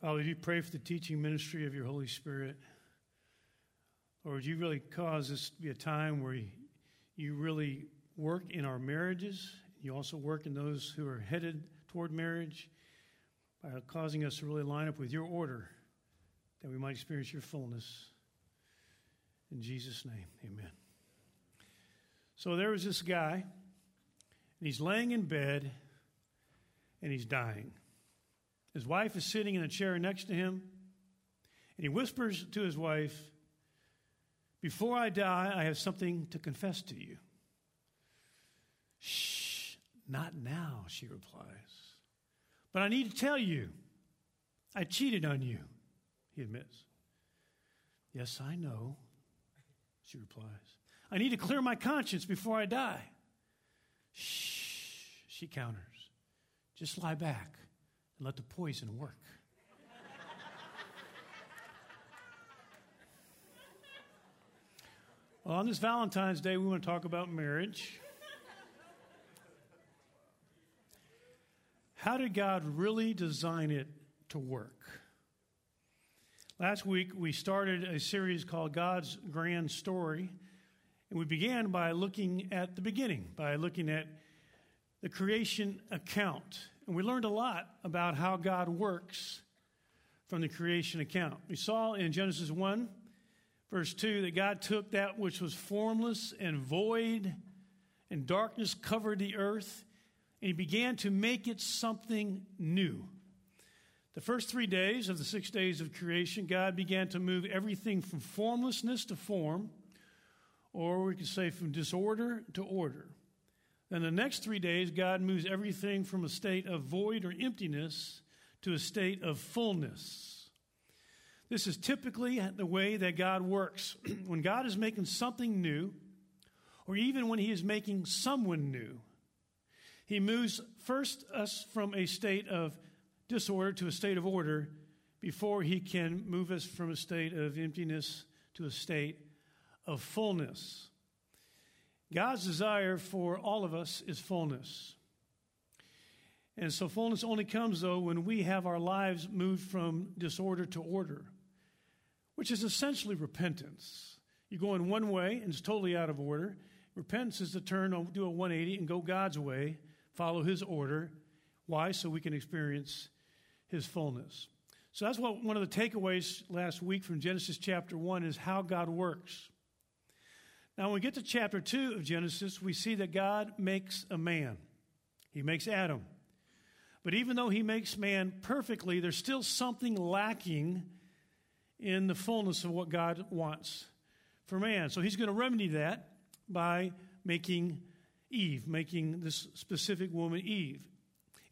Father, do you pray for the teaching ministry of your Holy Spirit? Or would you really cause this to be a time where you really work in our marriages? You also work in those who are headed toward marriage by causing us to really line up with your order that we might experience your fullness. In Jesus' name, amen. So there was this guy, and he's laying in bed, and he's dying. His wife is sitting in a chair next to him, and he whispers to his wife, Before I die, I have something to confess to you. Shh, not now, she replies. But I need to tell you, I cheated on you, he admits. Yes, I know, she replies. I need to clear my conscience before I die. Shh, she counters. Just lie back and let the poison work. well, on this Valentine's Day, we want to talk about marriage. How did God really design it to work? Last week, we started a series called God's Grand Story, and we began by looking at the beginning, by looking at the creation account. And we learned a lot about how God works from the creation account. We saw in Genesis 1, verse 2, that God took that which was formless and void, and darkness covered the earth, and He began to make it something new. The first three days of the six days of creation, God began to move everything from formlessness to form, or we could say from disorder to order. Then the next three days, God moves everything from a state of void or emptiness to a state of fullness. This is typically the way that God works. when God is making something new, or even when He is making someone new, He moves first us from a state of disorder to a state of order before He can move us from a state of emptiness to a state of fullness. God's desire for all of us is fullness. And so, fullness only comes, though, when we have our lives moved from disorder to order, which is essentially repentance. You go in one way and it's totally out of order. Repentance is to turn, oh, do a 180 and go God's way, follow His order. Why? So we can experience His fullness. So that's what one of the takeaways last week from Genesis chapter 1 is how God works. Now, when we get to chapter 2 of Genesis, we see that God makes a man. He makes Adam. But even though he makes man perfectly, there's still something lacking in the fullness of what God wants for man. So he's going to remedy that by making Eve, making this specific woman Eve.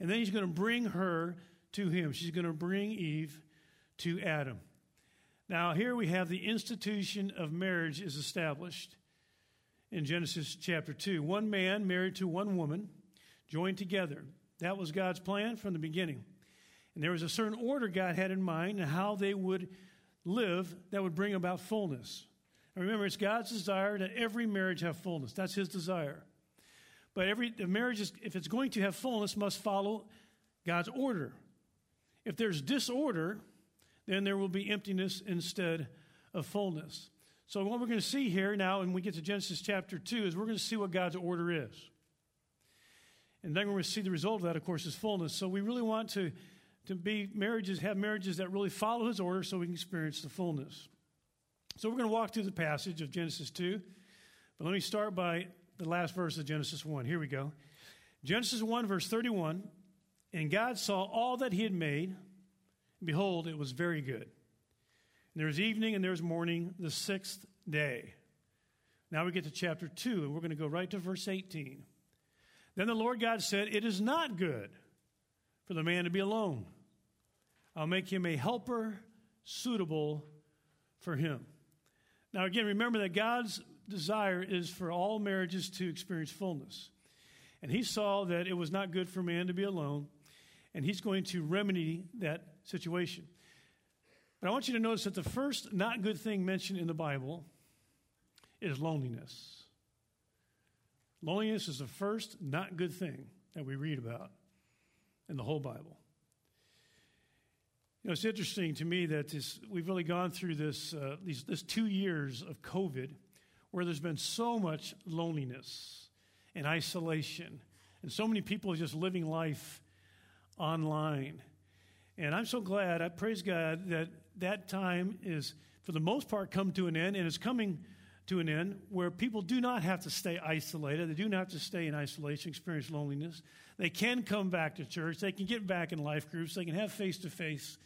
And then he's going to bring her to him. She's going to bring Eve to Adam. Now, here we have the institution of marriage is established in Genesis chapter 2. One man married to one woman, joined together. That was God's plan from the beginning. And there was a certain order God had in mind and how they would live that would bring about fullness. And remember, it's God's desire that every marriage have fullness. That's his desire. But every the marriage, is, if it's going to have fullness, must follow God's order. If there's disorder, then there will be emptiness instead of fullness. So, what we're going to see here now, when we get to Genesis chapter 2, is we're going to see what God's order is. And then we're going to see the result of that, of course, is fullness. So, we really want to, to be marriages, have marriages that really follow His order so we can experience the fullness. So, we're going to walk through the passage of Genesis 2. But let me start by the last verse of Genesis 1. Here we go. Genesis 1, verse 31. And God saw all that He had made, and behold, it was very good. And there evening and there's morning, the sixth day. Now we get to chapter 2, and we're going to go right to verse 18. Then the Lord God said, It is not good for the man to be alone. I'll make him a helper suitable for him. Now, again, remember that God's desire is for all marriages to experience fullness. And he saw that it was not good for man to be alone, and he's going to remedy that situation. But I want you to notice that the first not good thing mentioned in the Bible is loneliness. Loneliness is the first not good thing that we read about in the whole Bible. You know, it's interesting to me that this, we've really gone through this, uh, these, this two years of COVID where there's been so much loneliness and isolation, and so many people just living life online. And I'm so glad, I praise God that that time is, for the most part, come to an end and is coming to an end where people do not have to stay isolated. They do not have to stay in isolation, experience loneliness. They can come back to church. They can get back in life groups. They can have face to face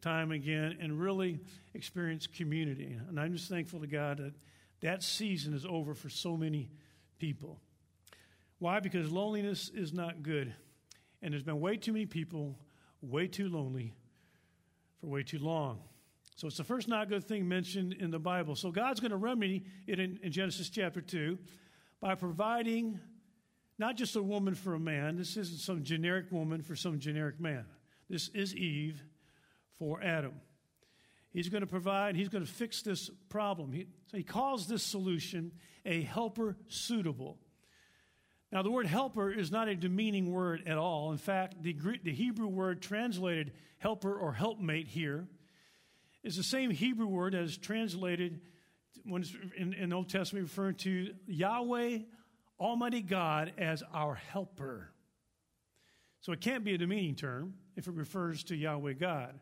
time again and really experience community. And I'm just thankful to God that that season is over for so many people. Why? Because loneliness is not good. And there's been way too many people way too lonely for way too long. So it's the first not good thing mentioned in the Bible. So God's going to remedy it in, in, Genesis chapter 2 by providing not just a woman for a man. This isn't some generic woman for some generic man. This is Eve for Adam. He's going to provide, he's going to fix this problem. He, so he calls this solution a helper suitable. Now, the word helper is not a demeaning word at all. In fact, the, Greek, the Hebrew word translated helper or helpmate here is the same Hebrew word as translated when in, in the Old Testament referring to Yahweh, Almighty God, as our helper. So it can't be a demeaning term if it refers to Yahweh God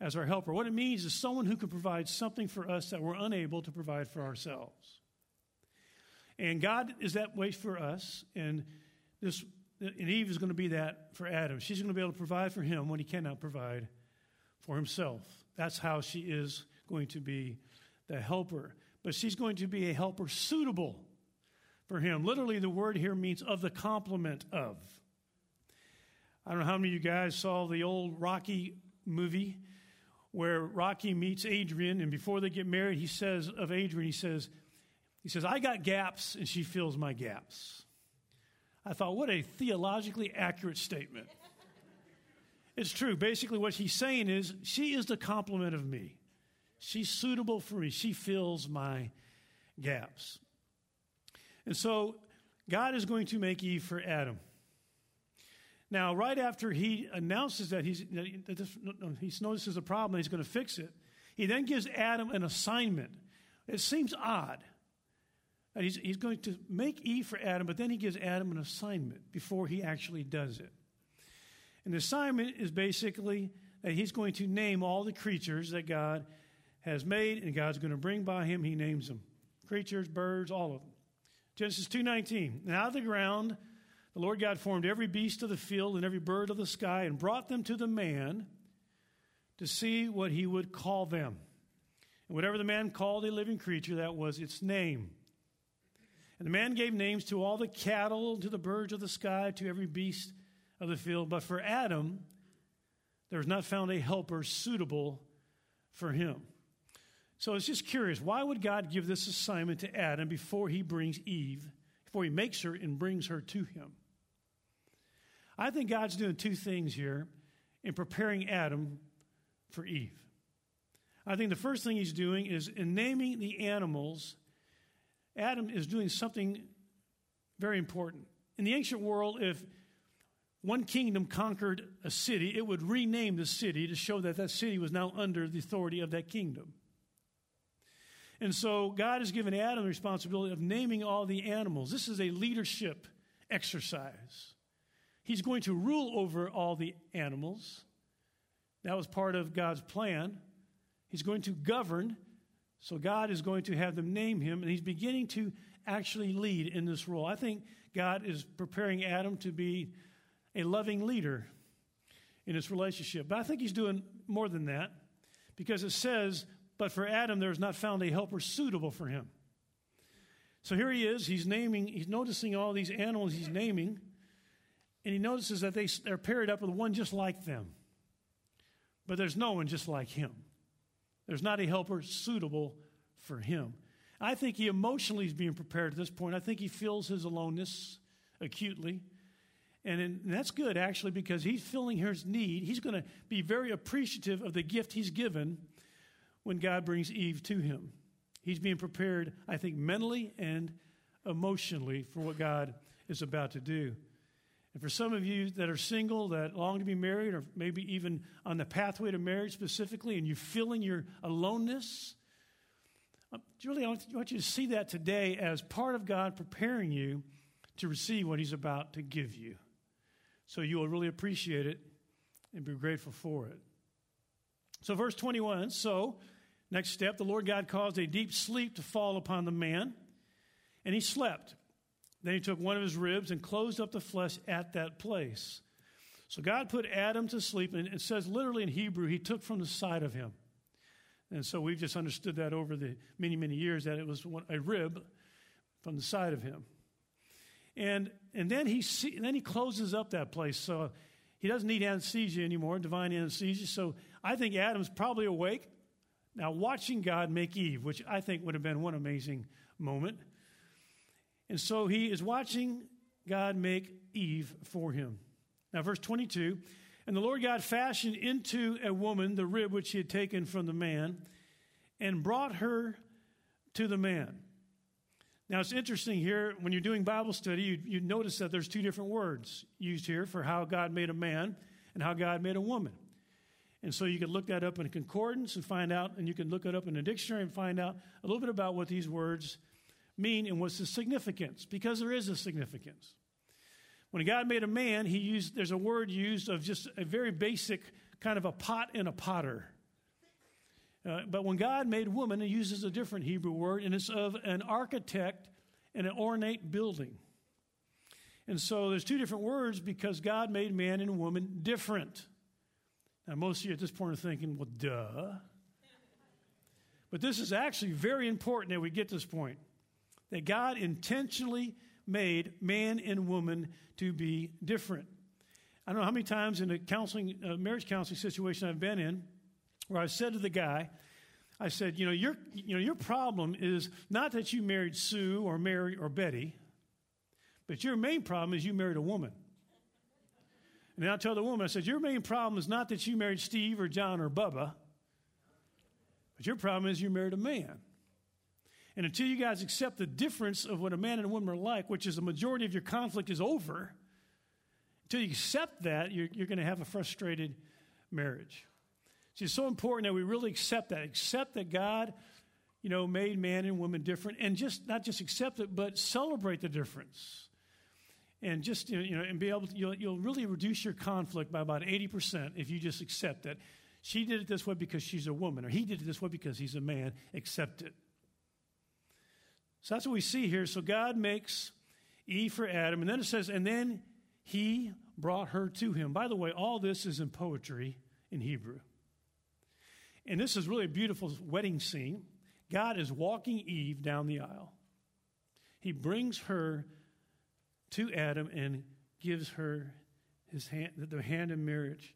as our helper. What it means is someone who can provide something for us that we're unable to provide for ourselves. And God is that way for us, and this and Eve is going to be that for Adam. She's going to be able to provide for him when he cannot provide for himself. That's how she is going to be the helper. But she's going to be a helper suitable for him. Literally, the word here means of the complement of. I don't know how many of you guys saw the old Rocky movie where Rocky meets Adrian, and before they get married, he says of Adrian, he says, he says, I got gaps and she fills my gaps. I thought, what a theologically accurate statement. it's true. Basically, what he's saying is, she is the complement of me. She's suitable for me. She fills my gaps. And so, God is going to make Eve for Adam. Now, right after he announces that, he's, that this, he notices a problem, and he's going to fix it, he then gives Adam an assignment. It seems odd. That he's, he's going to make E for Adam, but then he gives Adam an assignment before he actually does it. And the assignment is basically that he's going to name all the creatures that God has made, and God's going to bring by him. He names them creatures, birds, all of them. Genesis 2:19. And out of the ground the Lord God formed every beast of the field and every bird of the sky and brought them to the man to see what he would call them. And whatever the man called a living creature, that was its name. And the man gave names to all the cattle, to the birds of the sky, to every beast of the field. But for Adam, there was not found a helper suitable for him. So it's just curious why would God give this assignment to Adam before he brings Eve, before he makes her and brings her to him? I think God's doing two things here in preparing Adam for Eve. I think the first thing he's doing is in naming the animals, Adam is doing something very important. In the ancient world, if one kingdom conquered a city, it would rename the city to show that that city was now under the authority of that kingdom. And so God has given Adam the responsibility of naming all the animals. This is a leadership exercise. He's going to rule over all the animals. That was part of God's plan. He's going to govern. So God is going to have them name him, and he's beginning to actually lead in this role. I think God is preparing Adam to be a loving leader in this relationship. But I think he's doing more than that because it says, But for Adam, there is not found a helper suitable for him. So here he is. He's naming, he's noticing all these animals he's naming. And he notices that they, they're paired up with one just like them. But there's no one just like him. There's not a helper suitable for him. I think he emotionally is being prepared at this point. I think he feels his aloneness acutely. And, in, and that's good, actually, because he's feeling his need. He's going to be very appreciative of the gift he's given when God brings Eve to him. He's being prepared, I think, mentally and emotionally for what God is about to do. And for some of you that are single, that long to be married, or maybe even on the pathway to marriage specifically, and you're feeling your aloneness, uh, Julie, I want you to see that today as part of God preparing you to receive what He's about to give you. So you will really appreciate it and be grateful for it. So, verse 21 so, next step, the Lord God caused a deep sleep to fall upon the man, and he slept. Then he took one of his ribs and closed up the flesh at that place. So God put Adam to sleep, and it says literally in Hebrew, he took from the side of him. And so we've just understood that over the many, many years that it was a rib from the side of him. And, and then, he see, then he closes up that place. So he doesn't need anesthesia anymore, divine anesthesia. So I think Adam's probably awake. Now, watching God make Eve, which I think would have been one amazing moment. And so he is watching God make Eve for him. Now, verse 22 And the Lord God fashioned into a woman the rib which he had taken from the man and brought her to the man. Now, it's interesting here when you're doing Bible study, you, you notice that there's two different words used here for how God made a man and how God made a woman. And so you can look that up in a concordance and find out, and you can look it up in a dictionary and find out a little bit about what these words mean and what's the significance, because there is a significance. When God made a man, he used, there's a word used of just a very basic kind of a pot and a potter. Uh, but when God made woman, he uses a different Hebrew word, and it's of an architect and an ornate building. And so there's two different words because God made man and woman different. Now, most of you at this point are thinking, well, duh. But this is actually very important that we get this point that God intentionally made man and woman to be different. I don't know how many times in a counseling, uh, marriage counseling situation I've been in where I said to the guy, I said, you know, your, you know, your problem is not that you married Sue or Mary or Betty, but your main problem is you married a woman. And I tell the woman, I said, your main problem is not that you married Steve or John or Bubba, but your problem is you married a man. And until you guys accept the difference of what a man and a woman are like, which is the majority of your conflict is over, until you accept that, you're, you're going to have a frustrated marriage. See, it's so important that we really accept that. Accept that God, you know, made man and woman different, and just not just accept it, but celebrate the difference. And just you know, and be able to, you'll, you'll really reduce your conflict by about eighty percent if you just accept that she did it this way because she's a woman, or he did it this way because he's a man. Accept it. So that's what we see here. So God makes Eve for Adam, and then it says, and then he brought her to him. By the way, all this is in poetry in Hebrew. And this is really a beautiful wedding scene. God is walking Eve down the aisle. He brings her to Adam and gives her his hand, the hand in marriage.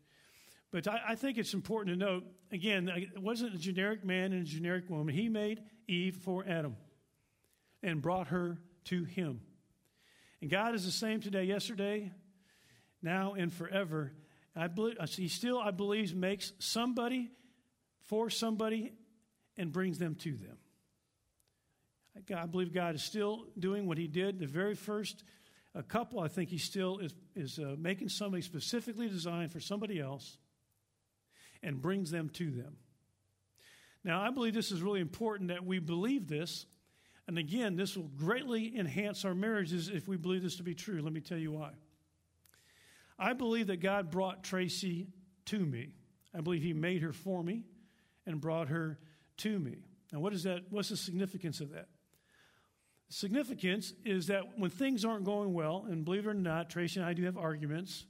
But I, I, think it's important to note again, it wasn't a generic man and a generic woman. He made Eve for Adam and brought her to him. And God is the same today, yesterday, now, and forever. I believe, he still, I believe, makes somebody for somebody and brings them to them. I believe God is still doing what he did the very first a couple. I think he still is, is uh, making somebody specifically designed for somebody else and brings them to them. Now, I believe this is really important that we believe this and again, this will greatly enhance our marriages if we believe this to be true. Let me tell you why. I believe that God brought Tracy to me. I believe He made her for me and brought her to me. Now, what is that? What's the significance of that? Significance is that when things aren't going well, and believe it or not, Tracy and I do have arguments.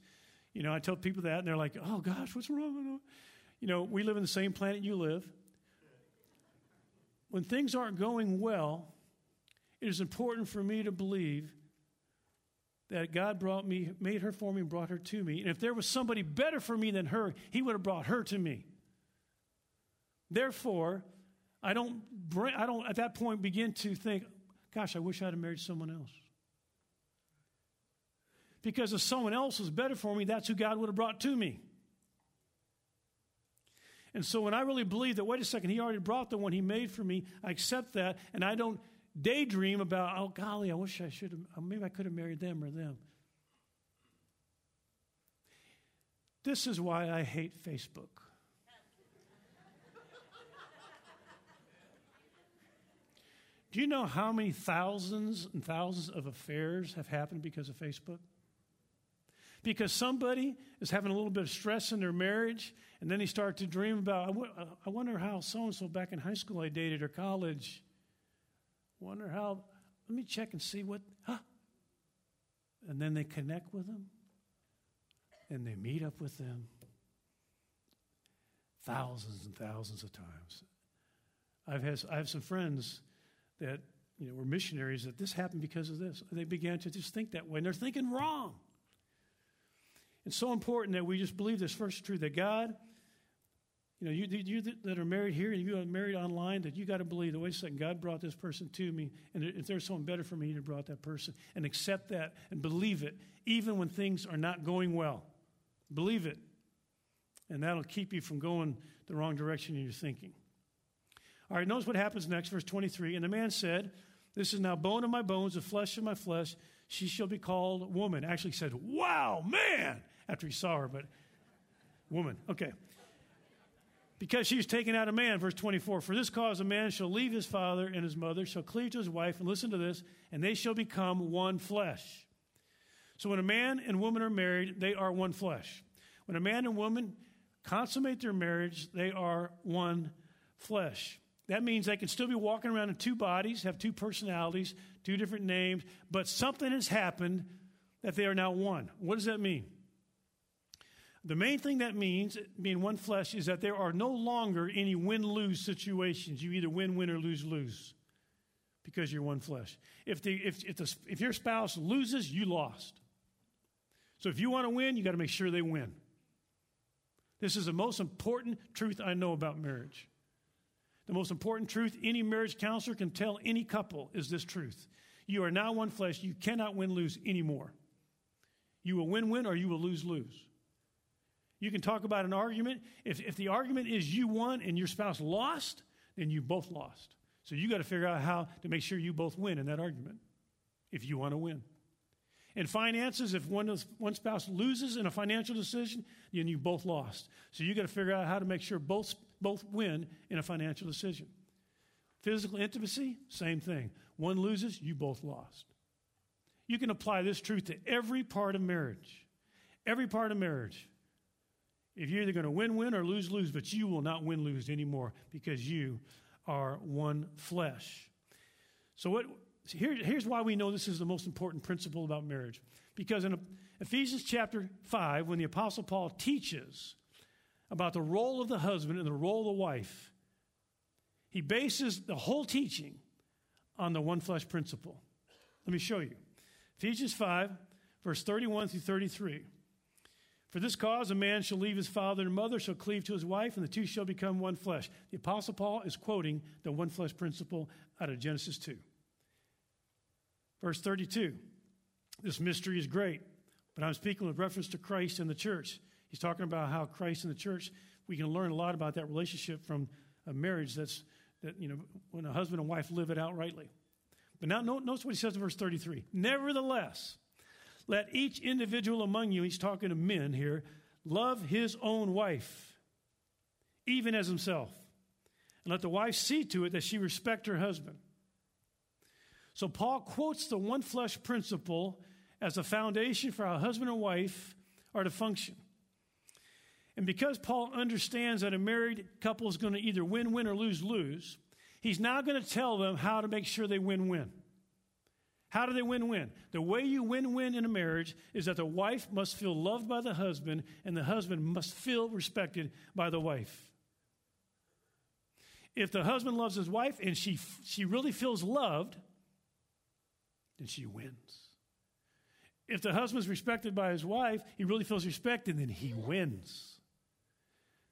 You know, I tell people that, and they're like, "Oh gosh, what's wrong?" You know, we live in the same planet you live. When things aren't going well, it is important for me to believe that God brought me, made her for me, and brought her to me. And if there was somebody better for me than her, He would have brought her to me. Therefore, I don't, bring, I don't at that point begin to think, gosh, I wish I'd have married someone else. Because if someone else was better for me, that's who God would have brought to me. And so when I really believe that, wait a second, He already brought the one He made for me, I accept that, and I don't daydream about, oh, golly, I wish I should have, uh, maybe I could have married them or them. This is why I hate Facebook. Do you know how many thousands and thousands of affairs have happened because of Facebook? Because somebody is having a little bit of stress in their marriage, and then they start to dream about, I uh, wonder how so and so back in high school I dated or college. Wonder how, let me check and see what, huh? And then they connect with them, and they meet up with them thousands and thousands of times. I've had, I have some friends that you know were missionaries that this happened because of this. They began to just think that way, and they're thinking wrong. It's so important that we just believe this first truth that God, you know, you, you that are married here and you are married online, that you got to believe that, wait a second, God brought this person to me, and if there's someone better for me, He brought that person, and accept that and believe it, even when things are not going well. Believe it. And that'll keep you from going the wrong direction in your thinking. All right, notice what happens next, verse 23. And the man said, This is now bone of my bones, the flesh of my flesh. She shall be called woman. Actually said, Wow, man, after he saw her, but woman. Okay. Because she was taken out of man, verse 24. For this cause a man shall leave his father and his mother, shall cleave to his wife, and listen to this, and they shall become one flesh. So when a man and woman are married, they are one flesh. When a man and woman consummate their marriage, they are one flesh. That means they can still be walking around in two bodies, have two personalities, two different names, but something has happened that they are now one. What does that mean? The main thing that means, being one flesh, is that there are no longer any win lose situations. You either win, win, or lose, lose because you're one flesh. If, the, if, if, the, if your spouse loses, you lost. So if you want to win, you got to make sure they win. This is the most important truth I know about marriage. The most important truth any marriage counselor can tell any couple is this truth. You are now one flesh. You cannot win lose anymore. You will win win or you will lose lose. You can talk about an argument. If, if the argument is you won and your spouse lost, then you both lost. So you got to figure out how to make sure you both win in that argument if you want to win. In finances, if one, one spouse loses in a financial decision, then you both lost. So you got to figure out how to make sure both both win in a financial decision. Physical intimacy, same thing. One loses, you both lost. You can apply this truth to every part of marriage. Every part of marriage. If you're either going to win win or lose lose, but you will not win lose anymore because you are one flesh. So, what, here, here's why we know this is the most important principle about marriage. Because in Ephesians chapter 5, when the Apostle Paul teaches about the role of the husband and the role of the wife, he bases the whole teaching on the one flesh principle. Let me show you. Ephesians 5, verse 31 through 33. For this cause, a man shall leave his father and mother, shall cleave to his wife, and the two shall become one flesh. The Apostle Paul is quoting the one flesh principle out of Genesis 2. Verse 32. This mystery is great, but I'm speaking with reference to Christ and the church. He's talking about how Christ and the church, we can learn a lot about that relationship from a marriage that's, that, you know, when a husband and wife live it out rightly. But now notice what he says in verse 33. Nevertheless, let each individual among you, he's talking to men here, love his own wife, even as himself. And let the wife see to it that she respect her husband. So Paul quotes the one flesh principle as a foundation for how husband and wife are to function. And because Paul understands that a married couple is going to either win win or lose lose, he's now going to tell them how to make sure they win win. How do they win win? The way you win win in a marriage is that the wife must feel loved by the husband, and the husband must feel respected by the wife. If the husband loves his wife and she, she really feels loved, then she wins. If the husband's respected by his wife, he really feels respected, and then he wins.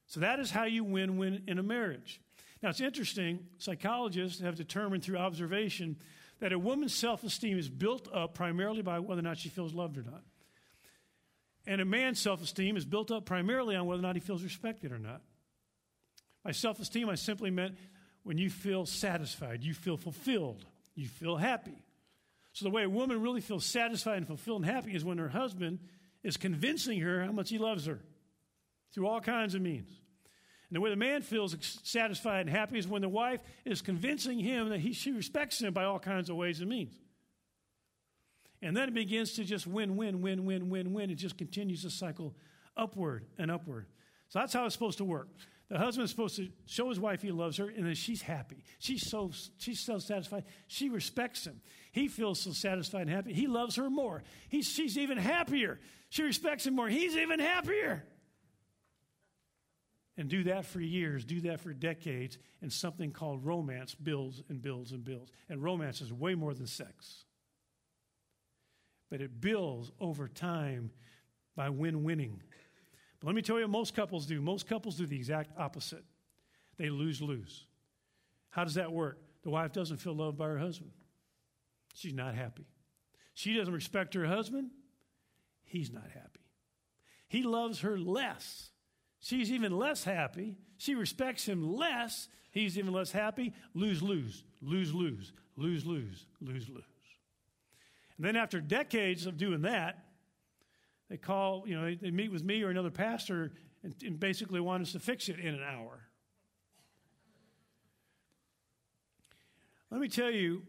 So that is how you win win in a marriage. Now, it's interesting, psychologists have determined through observation that a woman's self esteem is built up primarily by whether or not she feels loved or not. And a man's self esteem is built up primarily on whether or not he feels respected or not. By self esteem, I simply meant when you feel satisfied, you feel fulfilled, you feel happy. So, the way a woman really feels satisfied and fulfilled and happy is when her husband is convincing her how much he loves her. through all kinds of means. And the way the man feels satisfied and happy is when the wife is convincing him that he, she respects him by all kinds of ways and means. And then it begins to just win, win, win, win, win, win. It just continues to cycle upward and upward. So that's how it's supposed to work. The husband is supposed to show his wife he loves her, and then she's happy. She's so she's so satisfied. She respects him. He feels so satisfied and happy. He loves her more. He's, she's even happier. She respects him more. He's even happier. And do that for years, do that for decades, and something called romance builds and builds and builds. And romance is way more than sex. But it builds over time by win winning. But let me tell you what most couples do. Most couples do the exact opposite they lose lose. How does that work? The wife doesn't feel loved by her husband, she's not happy. She doesn't respect her husband, he's not happy. He loves her less. She's even less happy. She respects him less. He's even less happy. Lose, lose, lose, lose, lose, lose, lose, lose. And then after decades of doing that, they call, you know, they meet with me or another pastor and, and basically want us to fix it in an hour. Let me tell you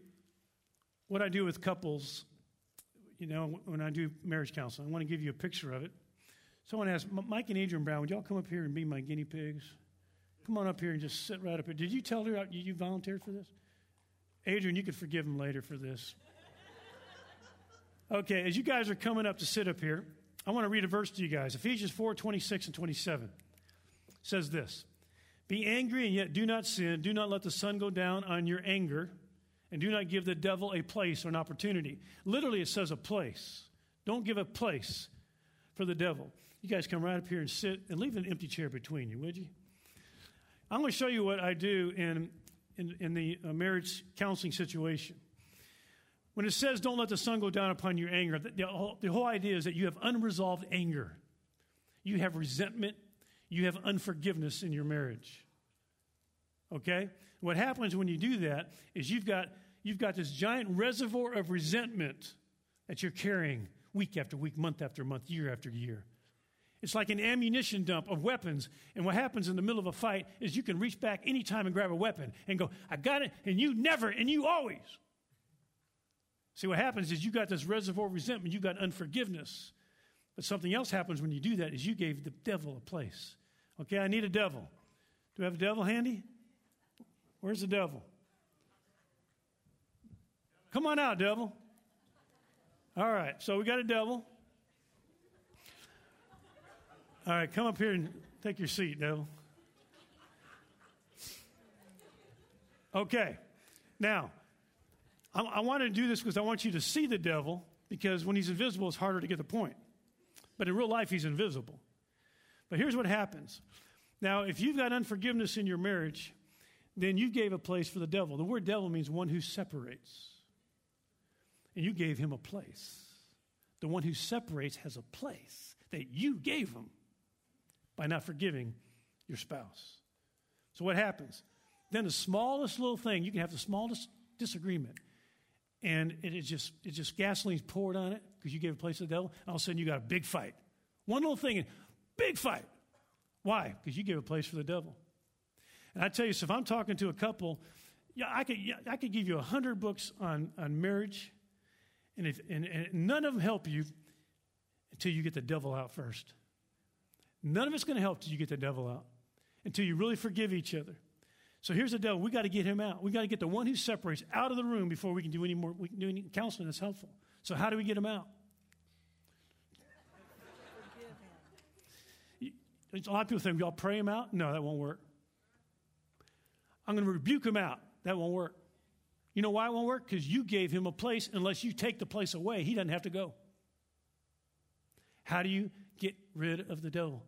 what I do with couples, you know, when I do marriage counseling. I want to give you a picture of it. Someone asked, Mike and Adrian Brown, would y'all come up here and be my guinea pigs? Come on up here and just sit right up here. Did you tell her uh, you volunteered for this? Adrian, you could forgive him later for this. Okay, as you guys are coming up to sit up here, I want to read a verse to you guys. Ephesians 4 26 and 27 says this Be angry and yet do not sin. Do not let the sun go down on your anger, and do not give the devil a place or an opportunity. Literally, it says a place. Don't give a place for the devil. You guys come right up here and sit and leave an empty chair between you, would you? I'm going to show you what I do in, in, in the uh, marriage counseling situation. When it says, don't let the sun go down upon your anger, the, the, whole, the whole idea is that you have unresolved anger. You have resentment. You have unforgiveness in your marriage. Okay? What happens when you do that is you've got, you've got this giant reservoir of resentment that you're carrying week after week, month after month, year after year. It's like an ammunition dump of weapons. And what happens in the middle of a fight is you can reach back anytime and grab a weapon and go, I got it, and you never, and you always. See, what happens is you got this reservoir of resentment, you got unforgiveness. But something else happens when you do that is you gave the devil a place. Okay, I need a devil. Do we have a devil handy? Where's the devil? Come on out, devil. All right, so we got a devil. All right, come up here and take your seat, devil. Okay, now, I, I want to do this because I want you to see the devil, because when he's invisible, it's harder to get the point. But in real life, he's invisible. But here's what happens. Now, if you've got unforgiveness in your marriage, then you gave a place for the devil. The word devil means one who separates. And you gave him a place. The one who separates has a place that you gave him by not forgiving your spouse. So, what happens? Then, the smallest little thing, you can have the smallest disagreement, and it is just it's just gasoline's poured on it because you gave a place to the devil. all of a sudden, you got a big fight. One little thing, big fight. Why? Because you gave a place for the devil. And I tell you, so if I'm talking to a couple, yeah, I could yeah, I could give you a hundred books on on marriage, and if and, and none of them help you until you get the devil out first. None of it's going to help until you get the devil out, until you really forgive each other. So here's the devil. We got to get him out. We got to get the one who separates out of the room before we can do any more. We can do any counseling that's helpful. So how do we get him out? A lot of people think, y'all pray him out? No, that won't work. I'm going to rebuke him out. That won't work. You know why it won't work? Because you gave him a place. Unless you take the place away, he doesn't have to go. How do you get rid of the devil?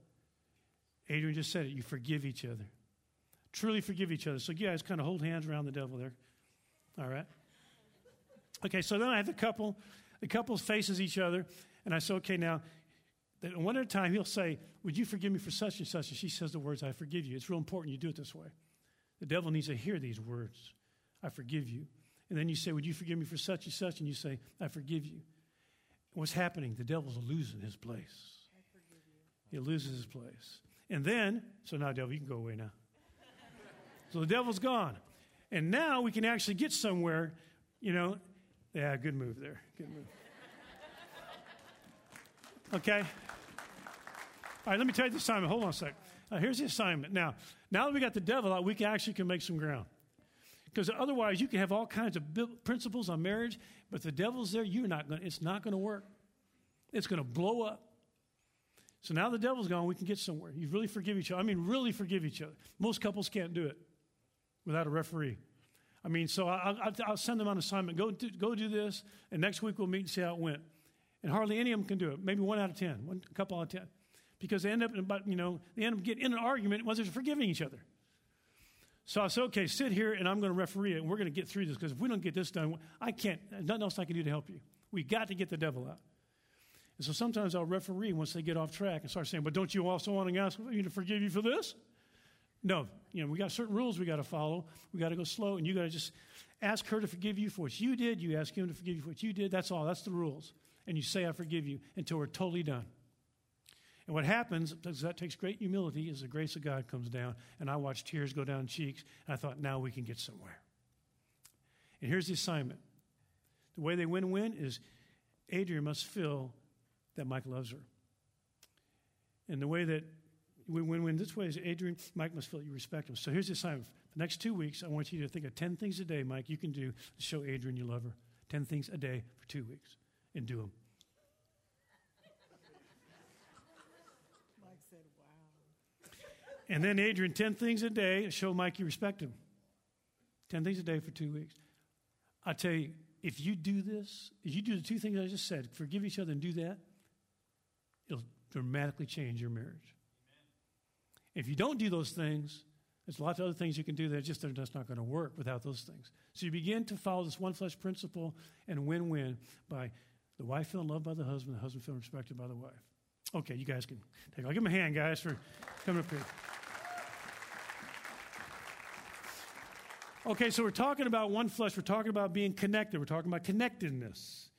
Adrian just said it. You forgive each other. Truly forgive each other. So you guys kind of hold hands around the devil there. All right. Okay, so then I have the couple. The couple faces each other, and I say, okay, now, one at a time, he'll say, Would you forgive me for such and such? And she says the words, I forgive you. It's real important you do it this way. The devil needs to hear these words I forgive you. And then you say, Would you forgive me for such and such? And you say, I forgive you. What's happening? The devil's losing his place. He loses his place. And then, so now, devil, you can go away now. so the devil's gone. And now we can actually get somewhere, you know. Yeah, good move there. Good move. Okay? All right, let me tell you the assignment. Hold on a sec. Uh, here's the assignment. Now, now that we got the devil out, we can actually can make some ground. Because otherwise, you can have all kinds of principles on marriage, but the devil's there, you're not going. It's not going to work. It's going to blow up. So now the devil's gone. We can get somewhere. You really forgive each other. I mean, really forgive each other. Most couples can't do it without a referee. I mean, so I'll, I'll send them on assignment. Go do, go do this, and next week we'll meet and see how it went. And hardly any of them can do it. Maybe one out of ten, one a couple out of ten, because they end up in you know they end up getting in an argument once they're forgiving each other. So I said, okay, sit here, and I'm going to referee it, and we're going to get through this because if we don't get this done, I can't. Nothing else I can do to help you. We got to get the devil out. And so sometimes I'll referee once they get off track and start saying, "But don't you also want to ask me to forgive you for this?" No, you know, we got certain rules we got to follow. We got to go slow, and you got to just ask her to forgive you for what you did. You ask him to forgive you for what you did. That's all. That's the rules. And you say, I forgive you until we're totally done. And what happens, because that takes great humility, is the grace of God comes down, and I watch tears go down cheeks, and I thought, now we can get somewhere. And here's the assignment the way they win win is Adrian must feel that Mike loves her. And the way that win win this way is Adrian, Mike must feel you respect him. So here's the assignment. For the next two weeks, I want you to think of 10 things a day, Mike, you can do to show Adrian you love her. 10 things a day for two weeks, and do them. Mike said, wow. And then, Adrian, 10 things a day, show Mike you respect him. 10 things a day for two weeks. I tell you, if you do this, if you do the two things I just said, forgive each other and do that, it'll dramatically change your marriage. If you don't do those things, there's lots of other things you can do that just are just not going to work without those things. So you begin to follow this one flesh principle and win win by the wife feeling loved by the husband, the husband feeling respected by the wife. Okay, you guys can take. I'll give them a hand, guys, for coming up here. Okay, so we're talking about one flesh. We're talking about being connected. We're talking about connectedness.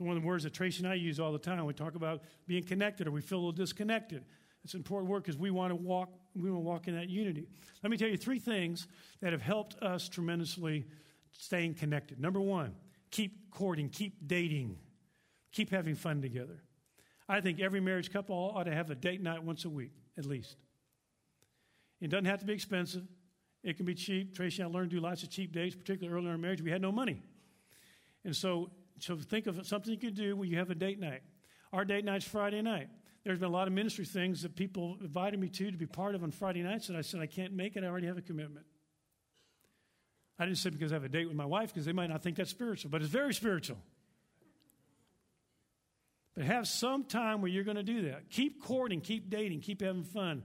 So one of the words that Tracy and I use all the time. We talk about being connected, or we feel a little disconnected. It's important work because we want to walk. We want to walk in that unity. Let me tell you three things that have helped us tremendously staying connected. Number one, keep courting, keep dating, keep having fun together. I think every marriage couple ought to have a date night once a week, at least. It doesn't have to be expensive. It can be cheap. Tracy and I learned to do lots of cheap dates, particularly early in our marriage. We had no money. And so, so think of something you can do when you have a date night. Our date night's Friday night. There's been a lot of ministry things that people invited me to to be part of on Friday nights, and I said, I can't make it. I already have a commitment. I didn't say because I have a date with my wife, because they might not think that's spiritual, but it's very spiritual. But have some time where you're going to do that. Keep courting, keep dating, keep having fun.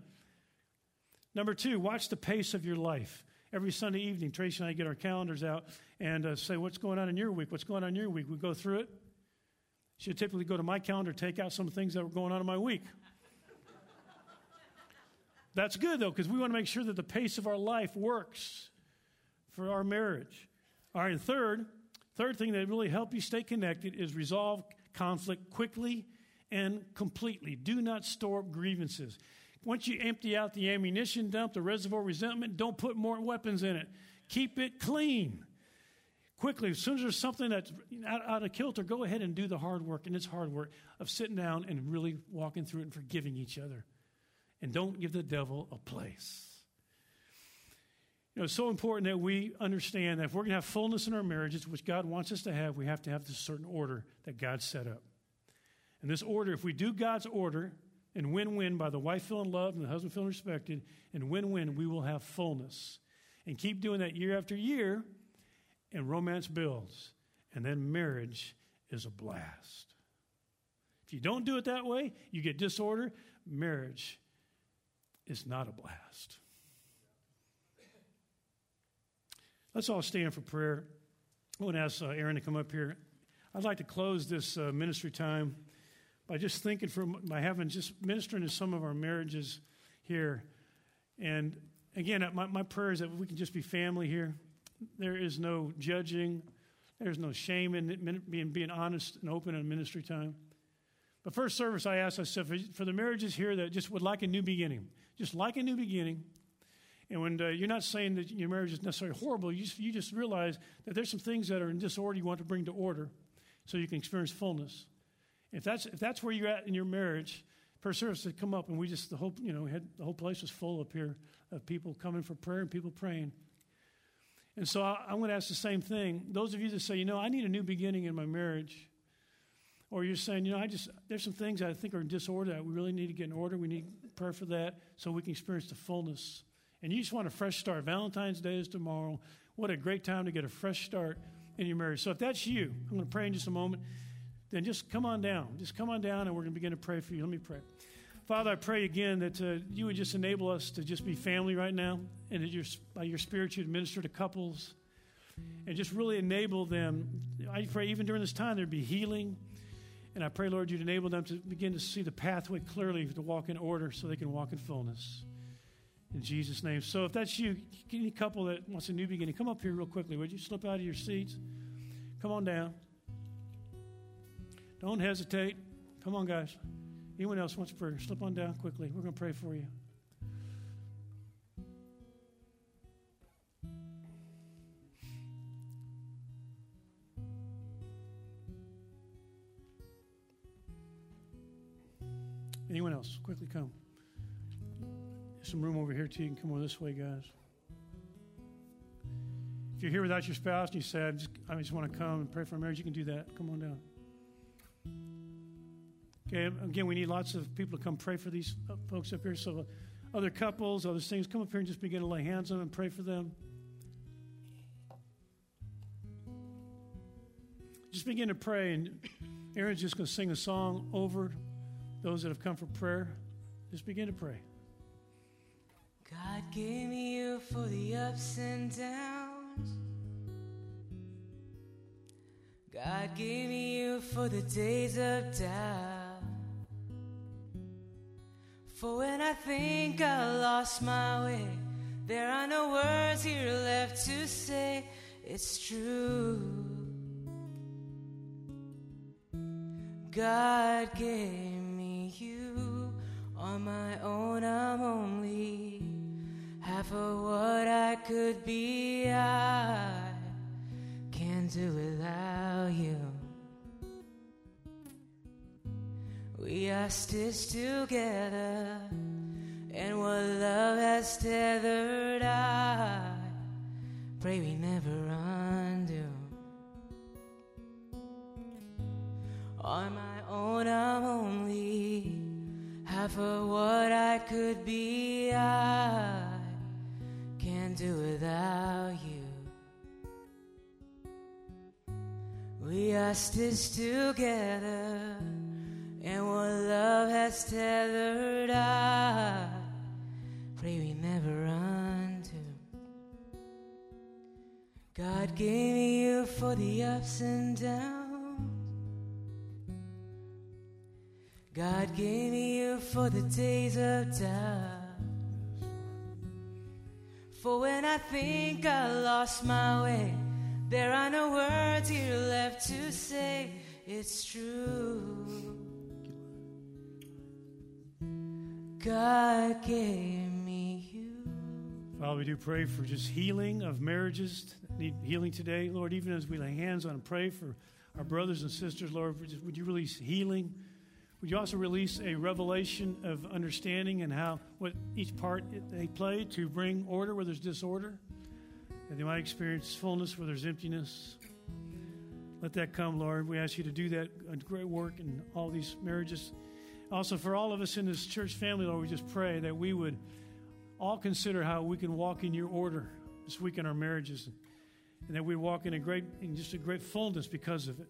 Number two, watch the pace of your life. Every Sunday evening, Tracy and I get our calendars out and uh, say, What's going on in your week? What's going on in your week? We go through it. She would typically go to my calendar, take out some things that were going on in my week. That's good, though, because we want to make sure that the pace of our life works for our marriage. All right, and third, third thing that really help you stay connected is resolve conflict quickly and completely. Do not store up grievances. Once you empty out the ammunition dump, the reservoir resentment, don't put more weapons in it. Keep it clean quickly, as soon as there's something that's out, out of kilter, go ahead and do the hard work. And it's hard work of sitting down and really walking through it and forgiving each other. And don't give the devil a place. You know, it's so important that we understand that if we're going to have fullness in our marriages, which God wants us to have, we have to have this certain order that God set up. And this order, if we do God's order and win win by the wife feeling loved and the husband feeling respected, and win win, we will have fullness. And keep doing that year after year, and romance builds, and then marriage is a blast. If you don't do it that way, you get disorder. Marriage is not a blast. Let's all stand for prayer. I want to ask uh, Aaron to come up here. I'd like to close this uh, ministry time by just thinking from by having just ministering to some of our marriages here. And again, my, my prayer is that we can just be family here. There is no judging. There's no shame in being, being honest and open in ministry time. But first service, I asked, I said, for, for the marriages here that just would like a new beginning, just like a new beginning. And when uh, you're not saying that your marriage is necessarily horrible, you just, you just realize that there's some things that are in disorder you want to bring to order so you can experience fullness. If that's, if that's where you're at in your marriage, per service had come up and we just, the whole, you know, had, the whole place was full up here of people coming for prayer and people praying. And so I, I'm going to ask the same thing. Those of you that say, you know, I need a new beginning in my marriage, or you're saying, you know, I just, there's some things I think are in disorder that we really need to get in order. We need prayer for that so we can experience the fullness. And you just want a fresh start. Valentine's Day is tomorrow. What a great time to get a fresh start in your marriage. So if that's you, I'm going to pray in just a moment. Then just come on down. Just come on down and we're going to begin to pray for you. Let me pray. Father, I pray again that uh, you would just enable us to just be family right now, and that your, by your Spirit you'd minister to couples, and just really enable them. I pray even during this time there'd be healing, and I pray, Lord, you'd enable them to begin to see the pathway clearly to walk in order so they can walk in fullness. In Jesus' name. So if that's you, any couple that wants a new beginning, come up here real quickly. Would you slip out of your seats? Come on down. Don't hesitate. Come on, guys. Anyone else wants prayer? Slip on down quickly. We're going to pray for you. Anyone else? Quickly come. There's some room over here too. You can come over this way, guys. If you're here without your spouse and you say, I just, I just want to come and pray for marriage, you can do that. Come on down. Okay, again, we need lots of people to come pray for these folks up here. So, other couples, other things, come up here and just begin to lay hands on them and pray for them. Just begin to pray, and Aaron's just going to sing a song over those that have come for prayer. Just begin to pray. God gave me you for the ups and downs. God gave me you for the days of doubt. For when I think I lost my way, there are no words here left to say. It's true. God gave me you. On my own, I'm only half of what I could be. I can't do without you. We are stitched together, and what love has tethered, I pray we never undo. On my own, I'm only half of what I could be. I can't do without you. We are stitched together and what love has tethered, I pray we never run to. God gave me you for the ups and downs. God gave me you for the days of doubt. For when I think I lost my way, there are no words here left to say. It's true. God gave me you. Father, we do pray for just healing of marriages that need healing today. Lord, even as we lay hands on and pray for our brothers and sisters, Lord, would you release healing? Would you also release a revelation of understanding and how what each part they play to bring order where there's disorder? And they might experience fullness where there's emptiness. Let that come, Lord. We ask you to do that great work in all these marriages. Also, for all of us in this church family, Lord, we just pray that we would all consider how we can walk in your order this week in our marriages, and that we walk in a great, in just a great fullness because of it.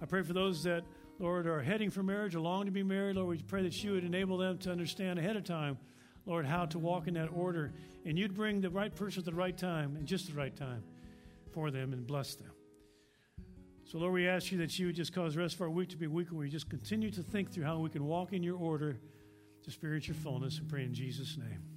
I pray for those that, Lord, are heading for marriage or long to be married. Lord, we pray that you would enable them to understand ahead of time, Lord, how to walk in that order, and you'd bring the right person at the right time and just the right time for them and bless them. So, Lord, we ask you that you would just cause the rest of our week to be a week where we just continue to think through how we can walk in your order to experience your fullness and pray in Jesus' name.